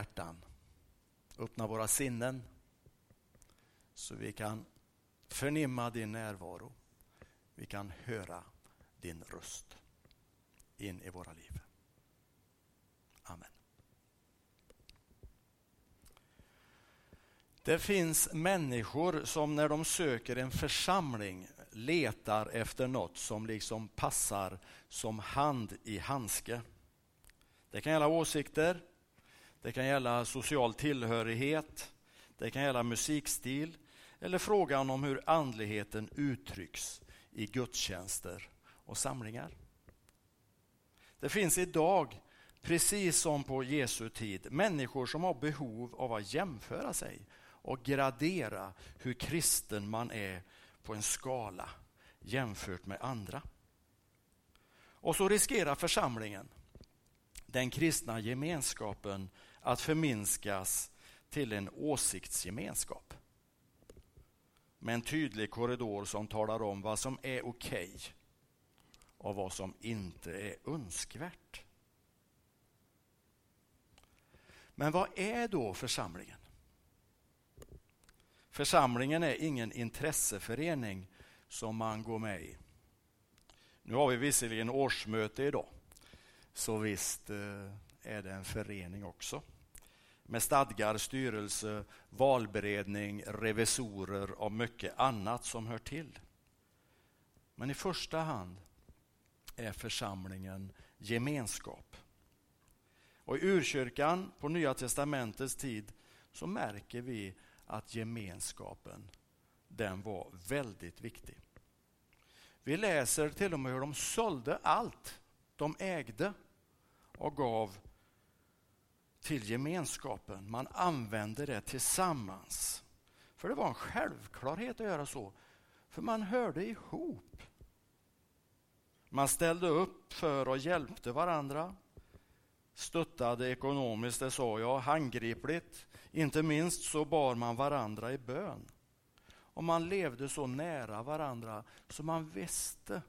hjärtan, öppna våra sinnen så vi kan förnimma din närvaro. Vi kan höra din röst in i våra liv. Amen. Det finns människor som när de söker en församling letar efter något som liksom passar som hand i handske. Det kan gälla åsikter, det kan gälla social tillhörighet, det kan gälla musikstil eller frågan om hur andligheten uttrycks i gudstjänster och samlingar. Det finns idag, precis som på Jesu tid, människor som har behov av att jämföra sig och gradera hur kristen man är på en skala jämfört med andra. Och så riskerar församlingen, den kristna gemenskapen, att förminskas till en åsiktsgemenskap med en tydlig korridor som talar om vad som är okej okay och vad som inte är önskvärt. Men vad är då församlingen? Församlingen är ingen intresseförening som man går med i. Nu har vi visserligen årsmöte idag, så visst eh, är det en förening också. Med stadgar, styrelse, valberedning, revisorer och mycket annat som hör till. Men i första hand är församlingen gemenskap. Och I urkyrkan på Nya testamentets tid så märker vi att gemenskapen den var väldigt viktig. Vi läser till och med hur de sålde allt de ägde och gav till gemenskapen. Man använde det tillsammans. För det var en självklarhet att göra så. För man hörde ihop. Man ställde upp för och hjälpte varandra. Stöttade ekonomiskt, det sa jag, handgripligt. Inte minst så bar man varandra i bön. Och man levde så nära varandra så man visste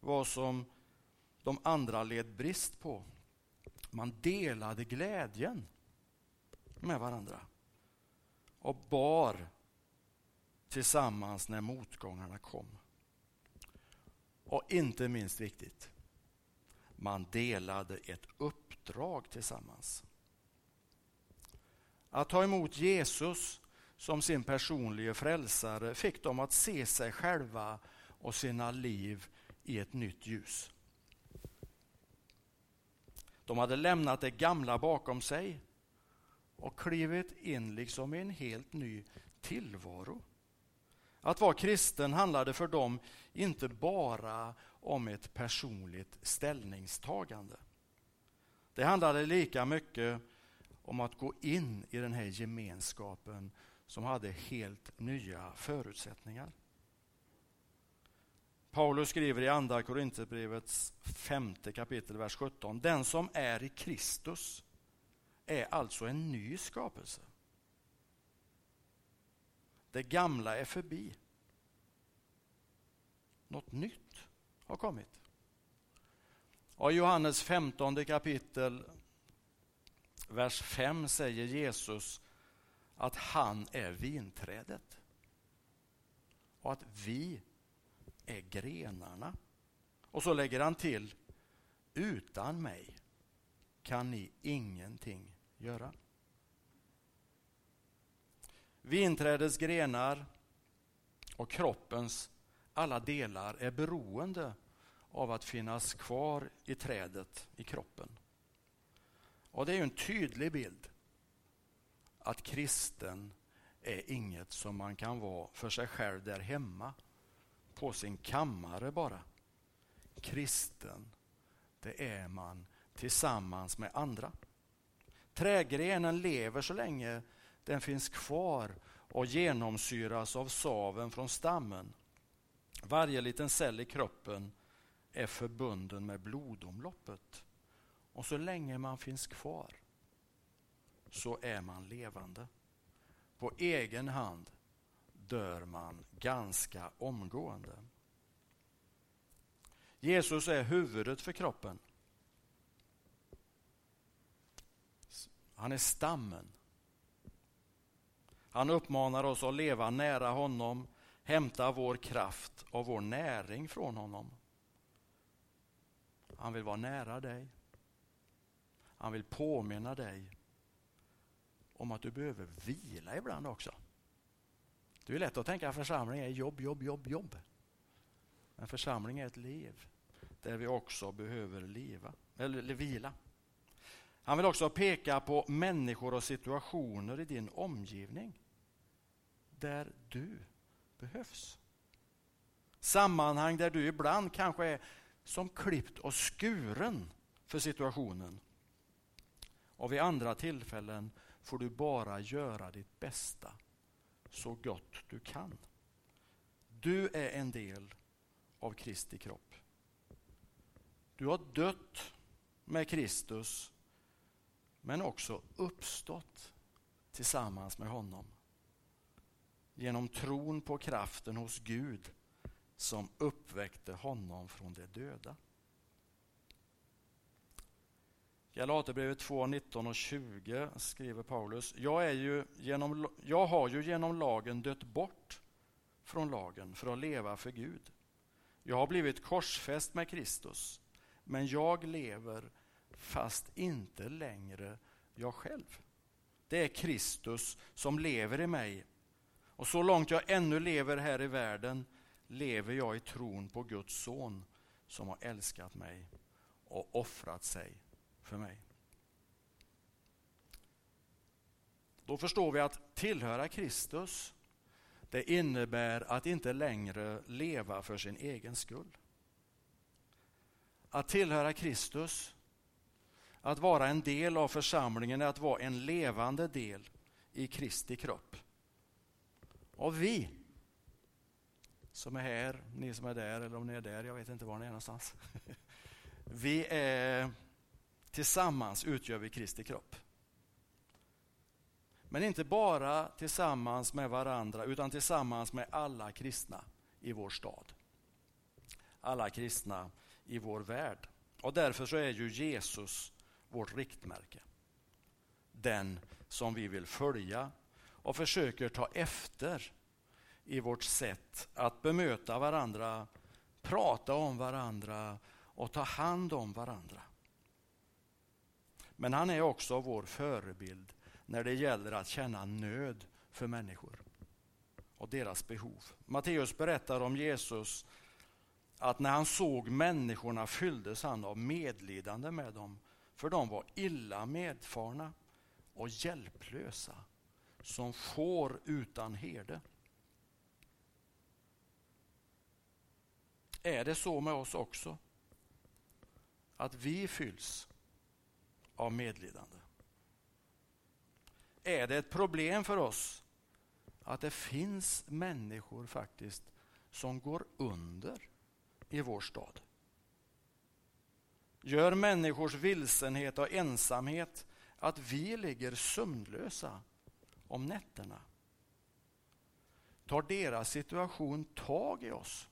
vad som de andra led brist på. Man delade glädjen med varandra och bar tillsammans när motgångarna kom. Och inte minst viktigt, man delade ett uppdrag tillsammans. Att ta emot Jesus som sin personliga frälsare fick dem att se sig själva och sina liv i ett nytt ljus. De hade lämnat det gamla bakom sig och klivit in liksom i en helt ny tillvaro. Att vara kristen handlade för dem inte bara om ett personligt ställningstagande. Det handlade lika mycket om att gå in i den här gemenskapen som hade helt nya förutsättningar. Paulus skriver i Andra Korinthierbrevets femte kapitel, vers 17. Den som är i Kristus är alltså en ny skapelse. Det gamla är förbi. Något nytt har kommit. Och I Johannes 15 kapitel, vers 5 säger Jesus att han är vinträdet och att vi är grenarna. Och så lägger han till, utan mig kan ni ingenting göra. Vinträdets grenar och kroppens alla delar är beroende av att finnas kvar i trädet, i kroppen. Och Det är en tydlig bild att kristen är inget som man kan vara för sig själv där hemma på sin kammare bara. Kristen, det är man tillsammans med andra. Trägrenen lever så länge den finns kvar och genomsyras av saven från stammen. Varje liten cell i kroppen är förbunden med blodomloppet. Och så länge man finns kvar så är man levande. På egen hand dör man ganska omgående. Jesus är huvudet för kroppen. Han är stammen. Han uppmanar oss att leva nära honom, hämta vår kraft och vår näring från honom. Han vill vara nära dig. Han vill påminna dig om att du behöver vila ibland också. Det är lätt att tänka att församling är jobb, jobb, jobb, jobb. Men församling är ett liv där vi också behöver leva, eller vila. Han vill också peka på människor och situationer i din omgivning där du behövs. Sammanhang där du ibland kanske är som klippt och skuren för situationen. Och vid andra tillfällen får du bara göra ditt bästa så gott du kan. Du är en del av Kristi kropp. Du har dött med Kristus men också uppstått tillsammans med honom. Genom tron på kraften hos Gud som uppväckte honom från de döda. Galaterbrevet 2, 19 och 20 skriver Paulus. Jag, är ju genom, jag har ju genom lagen dött bort från lagen för att leva för Gud. Jag har blivit korsfäst med Kristus, men jag lever fast inte längre jag själv. Det är Kristus som lever i mig. Och så långt jag ännu lever här i världen lever jag i tron på Guds son som har älskat mig och offrat sig för mig. Då förstår vi att tillhöra Kristus det innebär att inte längre leva för sin egen skull. Att tillhöra Kristus, att vara en del av församlingen är att vara en levande del i Kristi kropp. Och vi som är här, ni som är där eller om ni är där, jag vet inte var ni är någonstans. Vi är tillsammans utgör vi Kristi kropp. Men inte bara tillsammans med varandra utan tillsammans med alla kristna i vår stad. Alla kristna i vår värld. Och därför så är ju Jesus vårt riktmärke. Den som vi vill följa och försöker ta efter i vårt sätt att bemöta varandra, prata om varandra och ta hand om varandra. Men han är också vår förebild när det gäller att känna nöd för människor och deras behov. Matteus berättar om Jesus att när han såg människorna fylldes han av medlidande med dem för de var illa medfarna och hjälplösa som får utan herde. Är det så med oss också? Att vi fylls av medlidande? Är det ett problem för oss att det finns människor faktiskt som går under i vår stad? Gör människors vilsenhet och ensamhet att vi ligger sömnlösa om nätterna? Tar deras situation tag i oss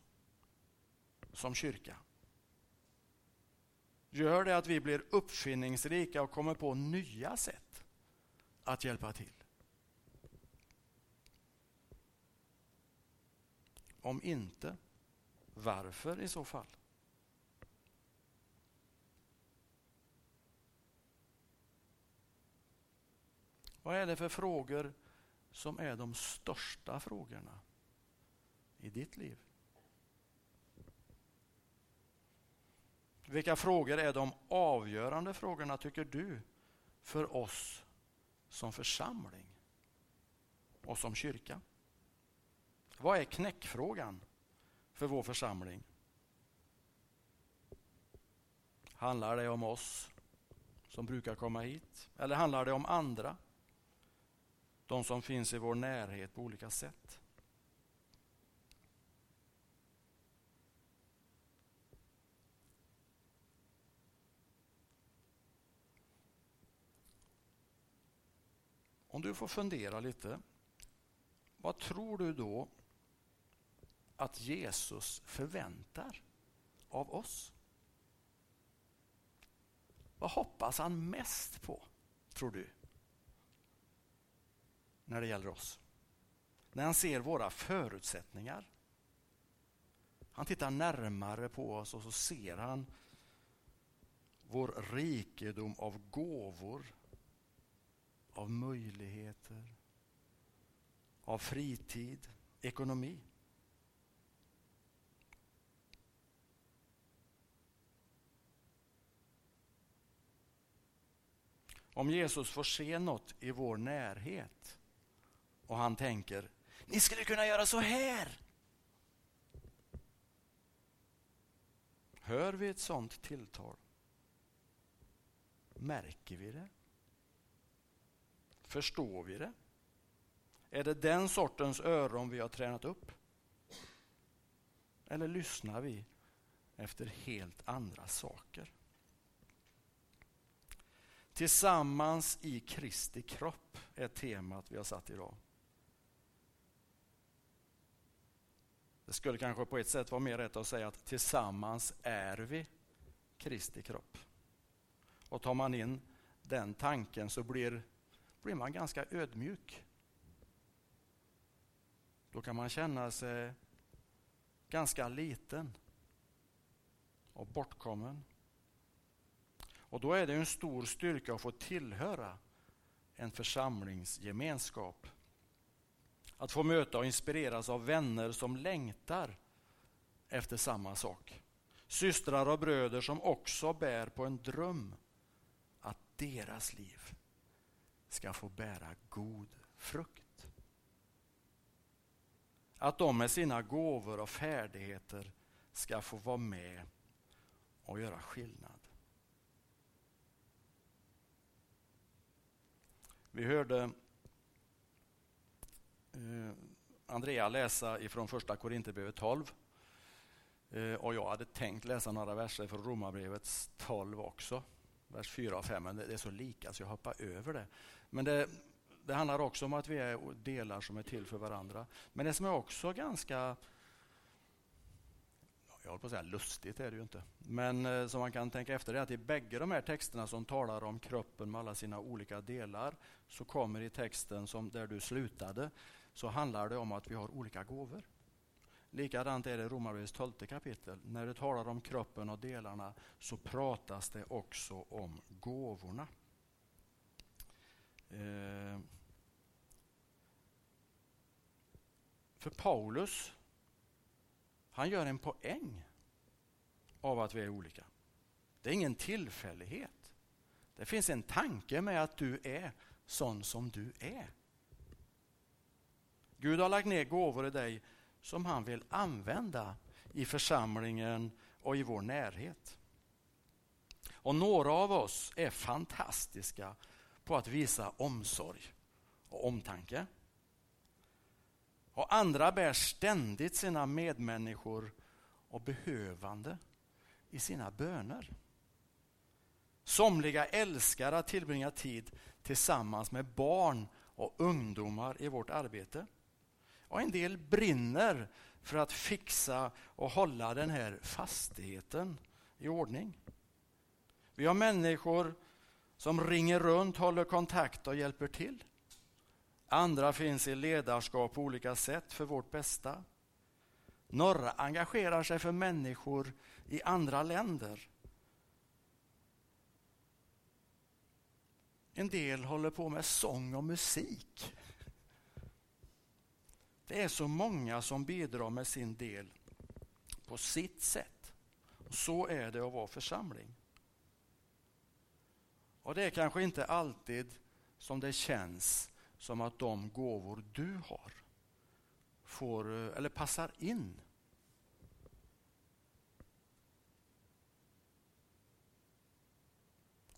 som kyrka? Gör det att vi blir uppfinningsrika och kommer på nya sätt att hjälpa till? Om inte, varför i så fall? Vad är det för frågor som är de största frågorna i ditt liv? Vilka frågor är de avgörande frågorna, tycker du, för oss som församling och som kyrka? Vad är knäckfrågan för vår församling? Handlar det om oss som brukar komma hit? Eller handlar det om andra? De som finns i vår närhet på olika sätt. Om du får fundera lite, vad tror du då att Jesus förväntar av oss? Vad hoppas han mest på, tror du? när det gäller oss. När han ser våra förutsättningar. Han tittar närmare på oss och så ser han vår rikedom av gåvor, av möjligheter, av fritid, ekonomi. Om Jesus får se något i vår närhet och han tänker, ni skulle kunna göra så här. Hör vi ett sånt tilltal? Märker vi det? Förstår vi det? Är det den sortens öron vi har tränat upp? Eller lyssnar vi efter helt andra saker? Tillsammans i Kristi kropp är temat vi har satt idag. Det skulle kanske på ett sätt vara mer rätt att säga att tillsammans är vi Kristi kropp. Och tar man in den tanken så blir, blir man ganska ödmjuk. Då kan man känna sig ganska liten och bortkommen. Och då är det en stor styrka att få tillhöra en församlingsgemenskap. Att få möta och inspireras av vänner som längtar efter samma sak. Systrar och bröder som också bär på en dröm att deras liv ska få bära god frukt. Att de med sina gåvor och färdigheter ska få vara med och göra skillnad. Vi hörde eh, Andrea läsa ifrån första Korinthierbrevet 12. Eh, och jag hade tänkt läsa några verser från Romarbrevets 12 också. Vers 4 och 5, men det är så lika så jag hoppar över det. Men det, det handlar också om att vi är delar som är till för varandra. Men det som är också ganska jag håller på att säga lustigt är det ju inte. Men eh, som man kan tänka efter är att i bägge de här texterna som talar om kroppen med alla sina olika delar så kommer i texten som där du slutade så handlar det om att vi har olika gåvor. Likadant är det i Romarbrevets 12 kapitel. När det talar om kroppen och delarna så pratas det också om gåvorna. Eh, för Paulus han gör en poäng av att vi är olika. Det är ingen tillfällighet. Det finns en tanke med att du är sån som du är. Gud har lagt ner gåvor i dig som han vill använda i församlingen och i vår närhet. Och några av oss är fantastiska på att visa omsorg och omtanke. Och andra bär ständigt sina medmänniskor och behövande i sina böner. Somliga älskar att tillbringa tid tillsammans med barn och ungdomar i vårt arbete. Och en del brinner för att fixa och hålla den här fastigheten i ordning. Vi har människor som ringer runt, håller kontakt och hjälper till. Andra finns i ledarskap på olika sätt för vårt bästa. Några engagerar sig för människor i andra länder. En del håller på med sång och musik. Det är så många som bidrar med sin del på sitt sätt. Så är det att vara församling. Och det är kanske inte alltid som det känns som att de gåvor du har får, eh, eller passar in.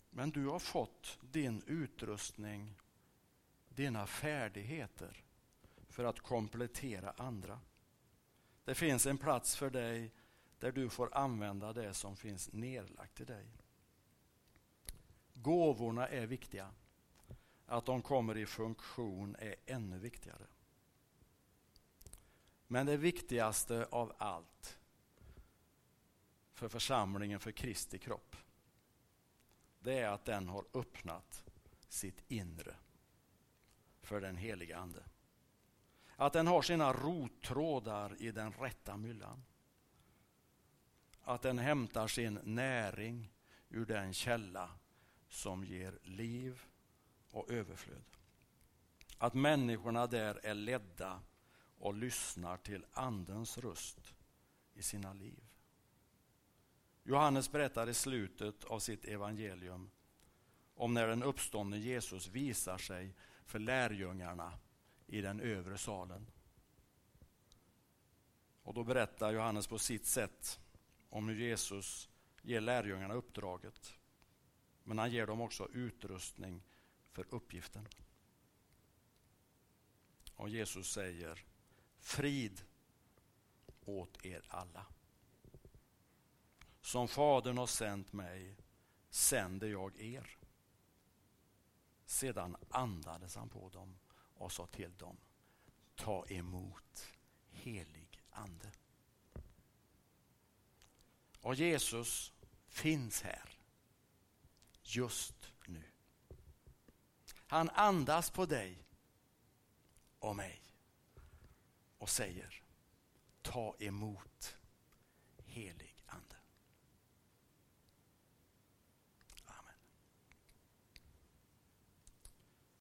Men du har fått din utrustning, dina färdigheter för att komplettera andra. Det finns en plats för dig där du får använda det som finns nedlagt i dig. Gåvorna är viktiga. Att de kommer i funktion är ännu viktigare. Men det viktigaste av allt för församlingen, för Kristi kropp, det är att den har öppnat sitt inre för den heliga Ande. Att den har sina rottrådar i den rätta myllan. Att den hämtar sin näring ur den källa som ger liv och överflöd. Att människorna där är ledda och lyssnar till Andens röst i sina liv. Johannes berättar i slutet av sitt evangelium om när den uppståndne Jesus visar sig för lärjungarna i den övre salen. Och då berättar Johannes på sitt sätt om hur Jesus ger lärjungarna uppdraget. Men han ger dem också utrustning för uppgiften. Och Jesus säger frid åt er alla. Som Fadern har sänt mig sänder jag er. Sedan andades han på dem och sa till dem, ta emot helig ande. Och Jesus finns här just nu. Han andas på dig och mig och säger ta emot helig